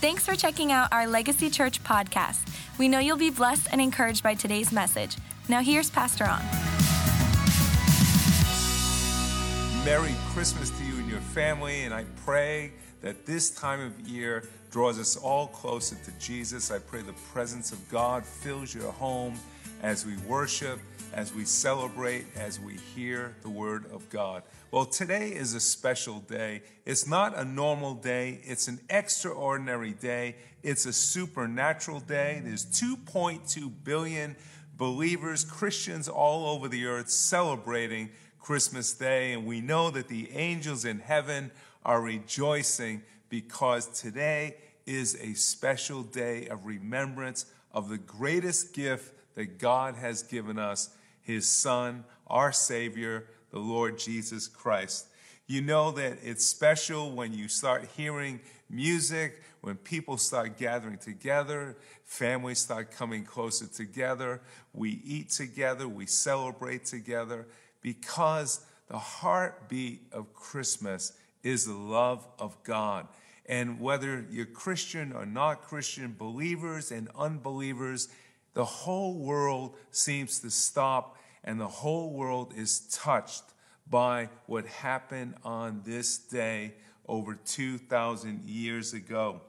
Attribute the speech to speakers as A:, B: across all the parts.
A: Thanks for checking out our Legacy Church podcast. We know you'll be blessed and encouraged by today's message. Now, here's Pastor On.
B: Merry Christmas to you and your family, and I pray that this time of year draws us all closer to Jesus. I pray the presence of God fills your home as we worship, as we celebrate, as we hear the word of God. Well, today is a special day. It's not a normal day, it's an extraordinary day. It's a supernatural day. There's 2.2 billion believers, Christians all over the earth celebrating Christmas Day, and we know that the angels in heaven are rejoicing because today is a special day of remembrance of the greatest gift that God has given us, His Son, our Savior, the Lord Jesus Christ. You know that it's special when you start hearing music, when people start gathering together, families start coming closer together, we eat together, we celebrate together, because the heartbeat of Christmas is the love of God. And whether you're Christian or not Christian, believers and unbelievers, the whole world seems to stop and the whole world is touched by what happened on this day over 2,000 years ago.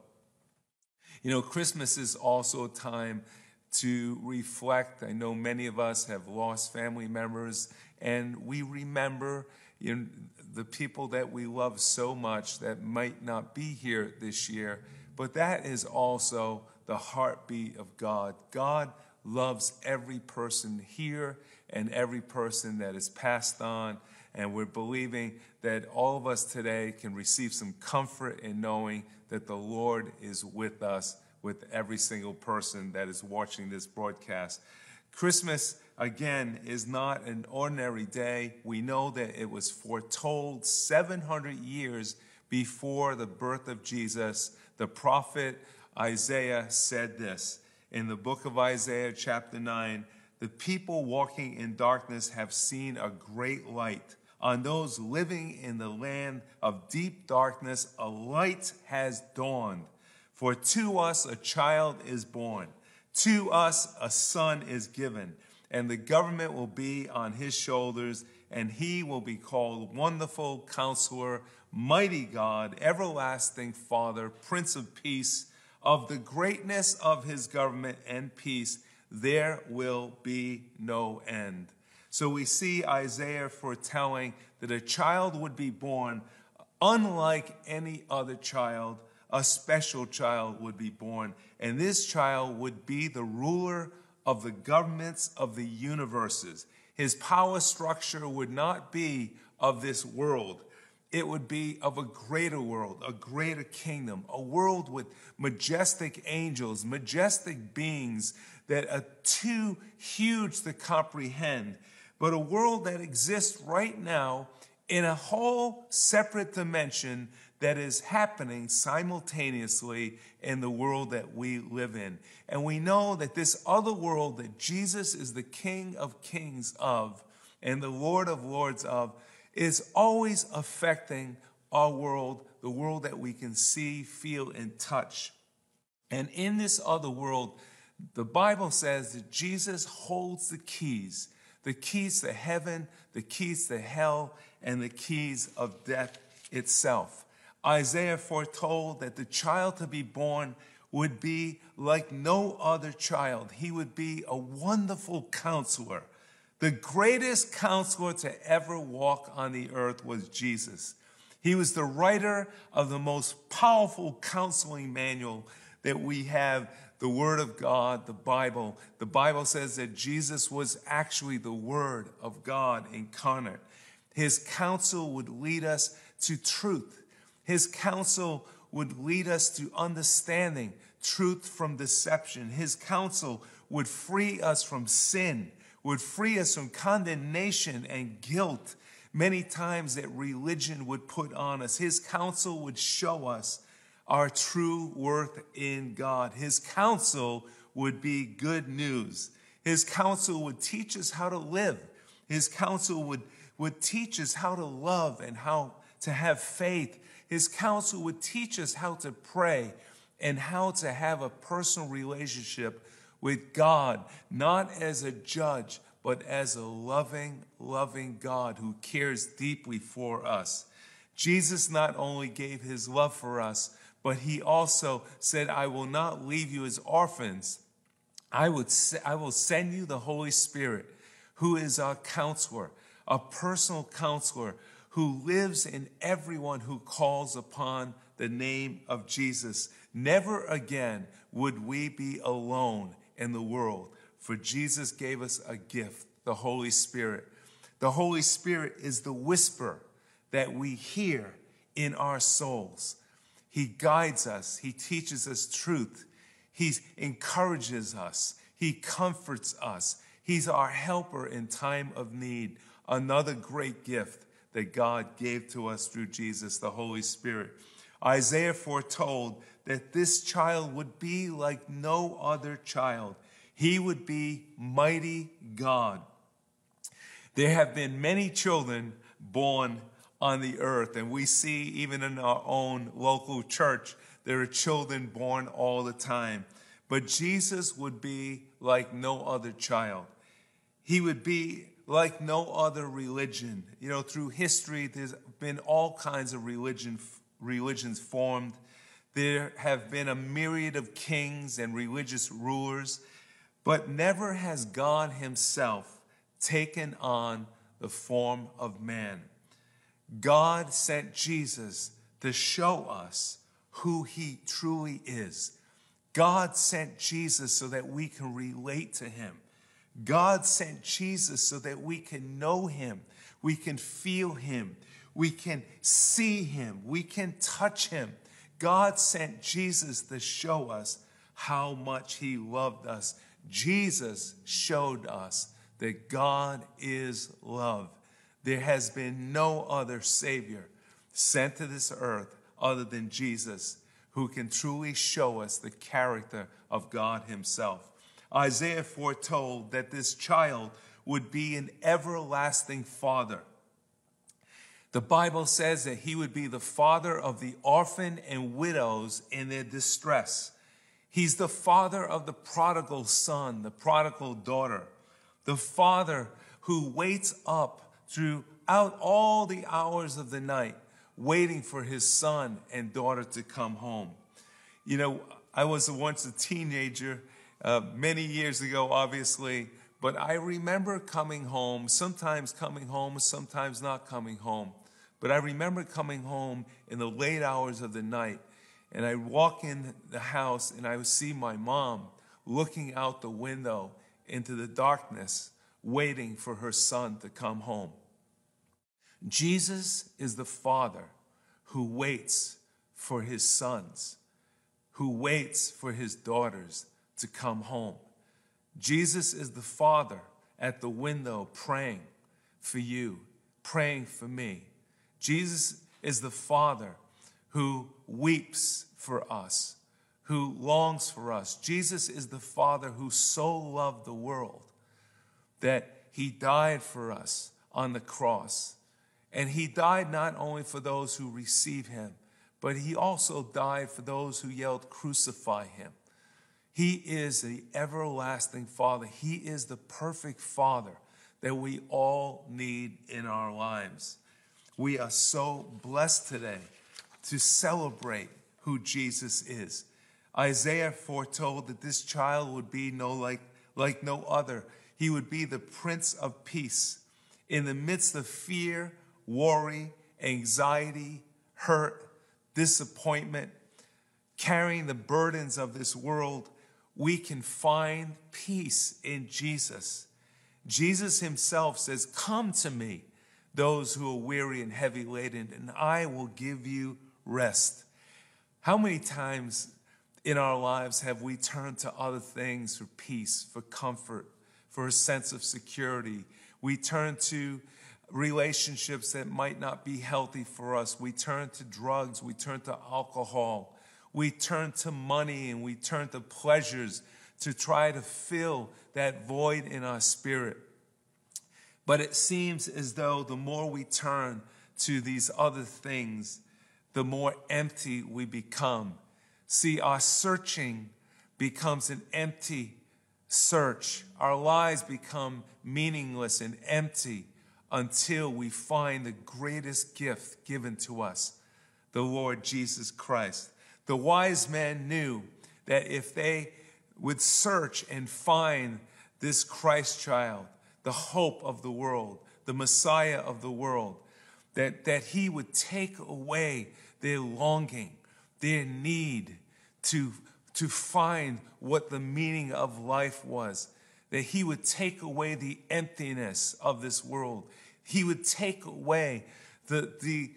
B: You know, Christmas is also a time to reflect. I know many of us have lost family members, and we remember you know, the people that we love so much that might not be here this year. But that is also the heartbeat of God. God loves every person here and every person that is passed on. And we're believing that all of us today can receive some comfort in knowing that the Lord is with us, with every single person that is watching this broadcast. Christmas, again, is not an ordinary day. We know that it was foretold 700 years before the birth of Jesus. The prophet Isaiah said this in the book of Isaiah, chapter 9 The people walking in darkness have seen a great light. On those living in the land of deep darkness, a light has dawned. For to us a child is born, to us a son is given, and the government will be on his shoulders, and he will be called Wonderful Counselor, Mighty God, Everlasting Father, Prince of Peace. Of the greatness of his government and peace, there will be no end. So we see Isaiah foretelling that a child would be born unlike any other child. A special child would be born, and this child would be the ruler of the governments of the universes. His power structure would not be of this world. It would be of a greater world, a greater kingdom, a world with majestic angels, majestic beings that are too huge to comprehend but a world that exists right now in a whole separate dimension that is happening simultaneously in the world that we live in. And we know that this other world that Jesus is the King of Kings of and the Lord of Lords of is always affecting our world, the world that we can see, feel, and touch. And in this other world, the Bible says that Jesus holds the keys the keys to heaven, the keys to hell, and the keys of death itself. Isaiah foretold that the child to be born would be like no other child. He would be a wonderful counselor. The greatest counselor to ever walk on the earth was Jesus. He was the writer of the most powerful counseling manual that we have the Word of God, the Bible. The Bible says that Jesus was actually the Word of God incarnate. His counsel would lead us to truth. His counsel would lead us to understanding truth from deception. His counsel would free us from sin, would free us from condemnation and guilt. Many times that religion would put on us. His counsel would show us our true worth in God. His counsel would be good news. His counsel would teach us how to live. His counsel would, would teach us how to love and how to have faith. His counsel would teach us how to pray. and how to have a personal relationship with God, not as a judge, but as a loving, loving God who cares deeply for us. Jesus not only gave his love for us, but he also said, I will not leave you as orphans. I, would, I will send you the Holy Spirit, who is our counselor, a personal counselor who lives in everyone who calls upon the name of Jesus. Never again would we be alone in the world, for Jesus gave us a gift, the Holy Spirit. The Holy Spirit is the whisper that we hear in our souls. He guides us, He teaches us truth, He encourages us, He comforts us. He's our helper in time of need. Another great gift that God gave to us through Jesus, the Holy Spirit. Isaiah foretold that this child would be like no other child. He would be mighty God. There have been many children born on the earth, and we see even in our own local church, there are children born all the time. But Jesus would be like no other child. He would be like no other religion. You know, through history, there's been all kinds of religion, religions formed. There have been a myriad of kings and religious rulers, but never has God Himself taken on the form of man. God sent Jesus to show us who He truly is. God sent Jesus so that we can relate to Him. God sent Jesus so that we can know Him, we can feel Him, we can see Him, we can touch Him. God sent Jesus to show us how much He loved us. Jesus showed us that God is love. There has been no other Savior sent to this earth other than Jesus who can truly show us the character of God Himself. Isaiah foretold that this child would be an everlasting father the Bible says that he would be the father of the orphan and widows in their distress. He's the father of the prodigal son, the prodigal daughter, the father who waits up throughout all the hours of the night, waiting for his son and daughter to come home. You know, I was once a teenager, uh, many years ago, obviously, but I remember coming home, sometimes coming home, sometimes not coming home. But I remember coming home in the late hours of the night, and I'd walk in the house and I would see my mom looking out the window into the darkness, waiting for her son to come home. Jesus is the Father who waits for his sons, who waits for his daughters to come home. Jesus is the Father at the window praying for you, praying for me. Jesus is the Father who weeps for us, who longs for us. Jesus is the Father who so loved the world that he died for us on the cross. And he died not only for those who receive him, but he also died for those who yelled, Crucify him. He is the everlasting Father. He is the perfect Father that we all need in our lives. We are so blessed today to celebrate who Jesus is. Isaiah foretold that this child would be no like, like no other. He would be the Prince of Peace. In the midst of fear, worry, anxiety, hurt, disappointment, carrying the burdens of this world, we can find peace in Jesus. Jesus himself says, Come to me those who are weary and heavy laden, and I will give you rest. How many times in our lives have we turned to other things for peace, for comfort, for a sense of security? We turn to relationships that might not be healthy for us. We turn to drugs, we turn to alcohol, we turn to money, and we turn to pleasures to try to fill that void in our spirit. But it seems as though the more we turn to these other things, the more empty we become. See, our searching becomes an empty search. Our lives become meaningless and empty until we find the greatest gift given to us, the Lord Jesus Christ. The wise men knew that if they would search and find this Christ child, the hope of the world, the Messiah of the world, that, that he would take away their longing, their need to, to find what the meaning of life was, that he would take away the emptiness of this world. He would take away the, the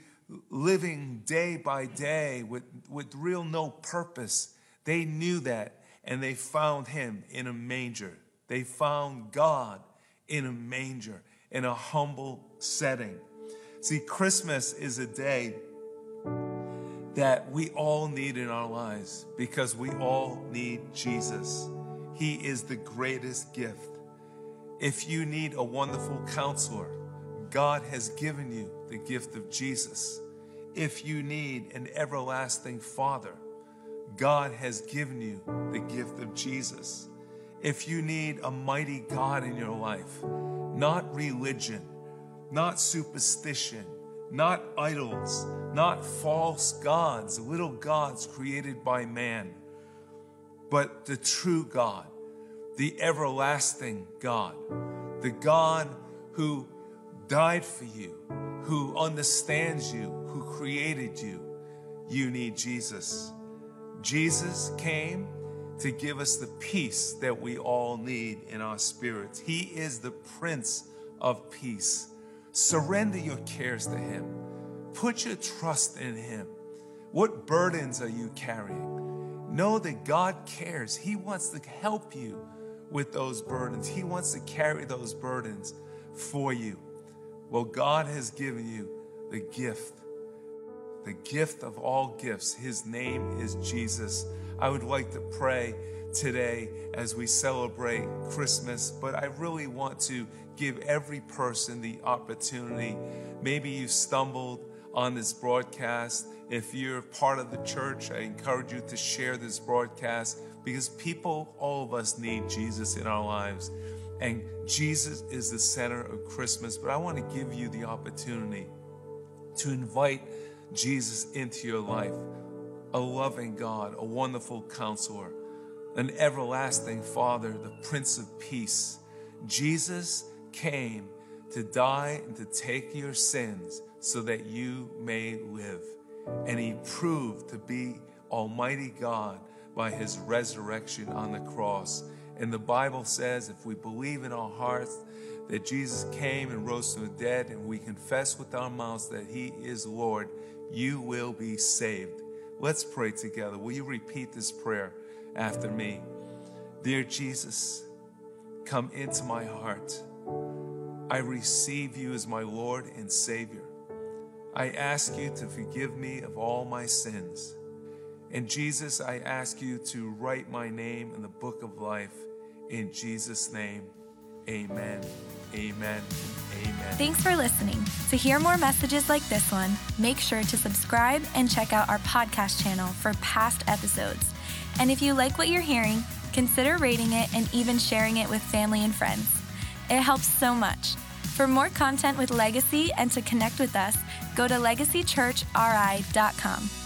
B: living day by day with, with real no purpose. They knew that and they found him in a manger. They found God in a manger, in a humble setting. See, Christmas is a day that we all need in our lives because we all need Jesus. He is the greatest gift. If you need a wonderful counselor, God has given you the gift of Jesus. If you need an everlasting Father, God has given you the gift of Jesus. If you need a mighty God in your life, not religion, not superstition, not idols, not false gods, little gods created by man, but the true God, the everlasting God, the God who died for you, who understands you, who created you. You need Jesus. Jesus came to give us the peace that we all need in our spirits. He is the Prince of Peace. Surrender your cares to Him, put your trust in Him. What burdens are you carrying? Know that God cares. He wants to help you with those burdens, He wants to carry those burdens for you. Well, God has given you the gift, the gift of all gifts. His name is Jesus. I would like to pray today as we celebrate Christmas, but I really want to give every person the opportunity. Maybe you stumbled on this broadcast. If you're part of the church, I encourage you to share this broadcast because people, all of us, need Jesus in our lives. And Jesus is the center of Christmas. But I want to give you the opportunity to invite Jesus into your life a loving God, a wonderful counselor, an everlasting Father, the Prince of Peace. Jesus came to die and to take your sins so that you may live. And he proved to be Almighty God by his resurrection on the cross. And the Bible says if we believe in our hearts that Jesus came and rose from the dead, and we confess with our mouths that he is Lord, you will be saved. Let's pray together. Will you repeat this prayer after me? Dear Jesus, come into my heart. I receive you as my Lord and Savior. I ask you to forgive me of all my sins. And Jesus, I ask you to write my name in the book of life. In Jesus' name, amen, amen, amen.
A: Thanks for listening. To hear more messages like this one, make sure to subscribe and check out our podcast channel for past episodes. And if you like what you're hearing, consider rating it and even sharing it with family and friends. It helps so much. For more content with Legacy and to connect with us, go to legacychurchri.com.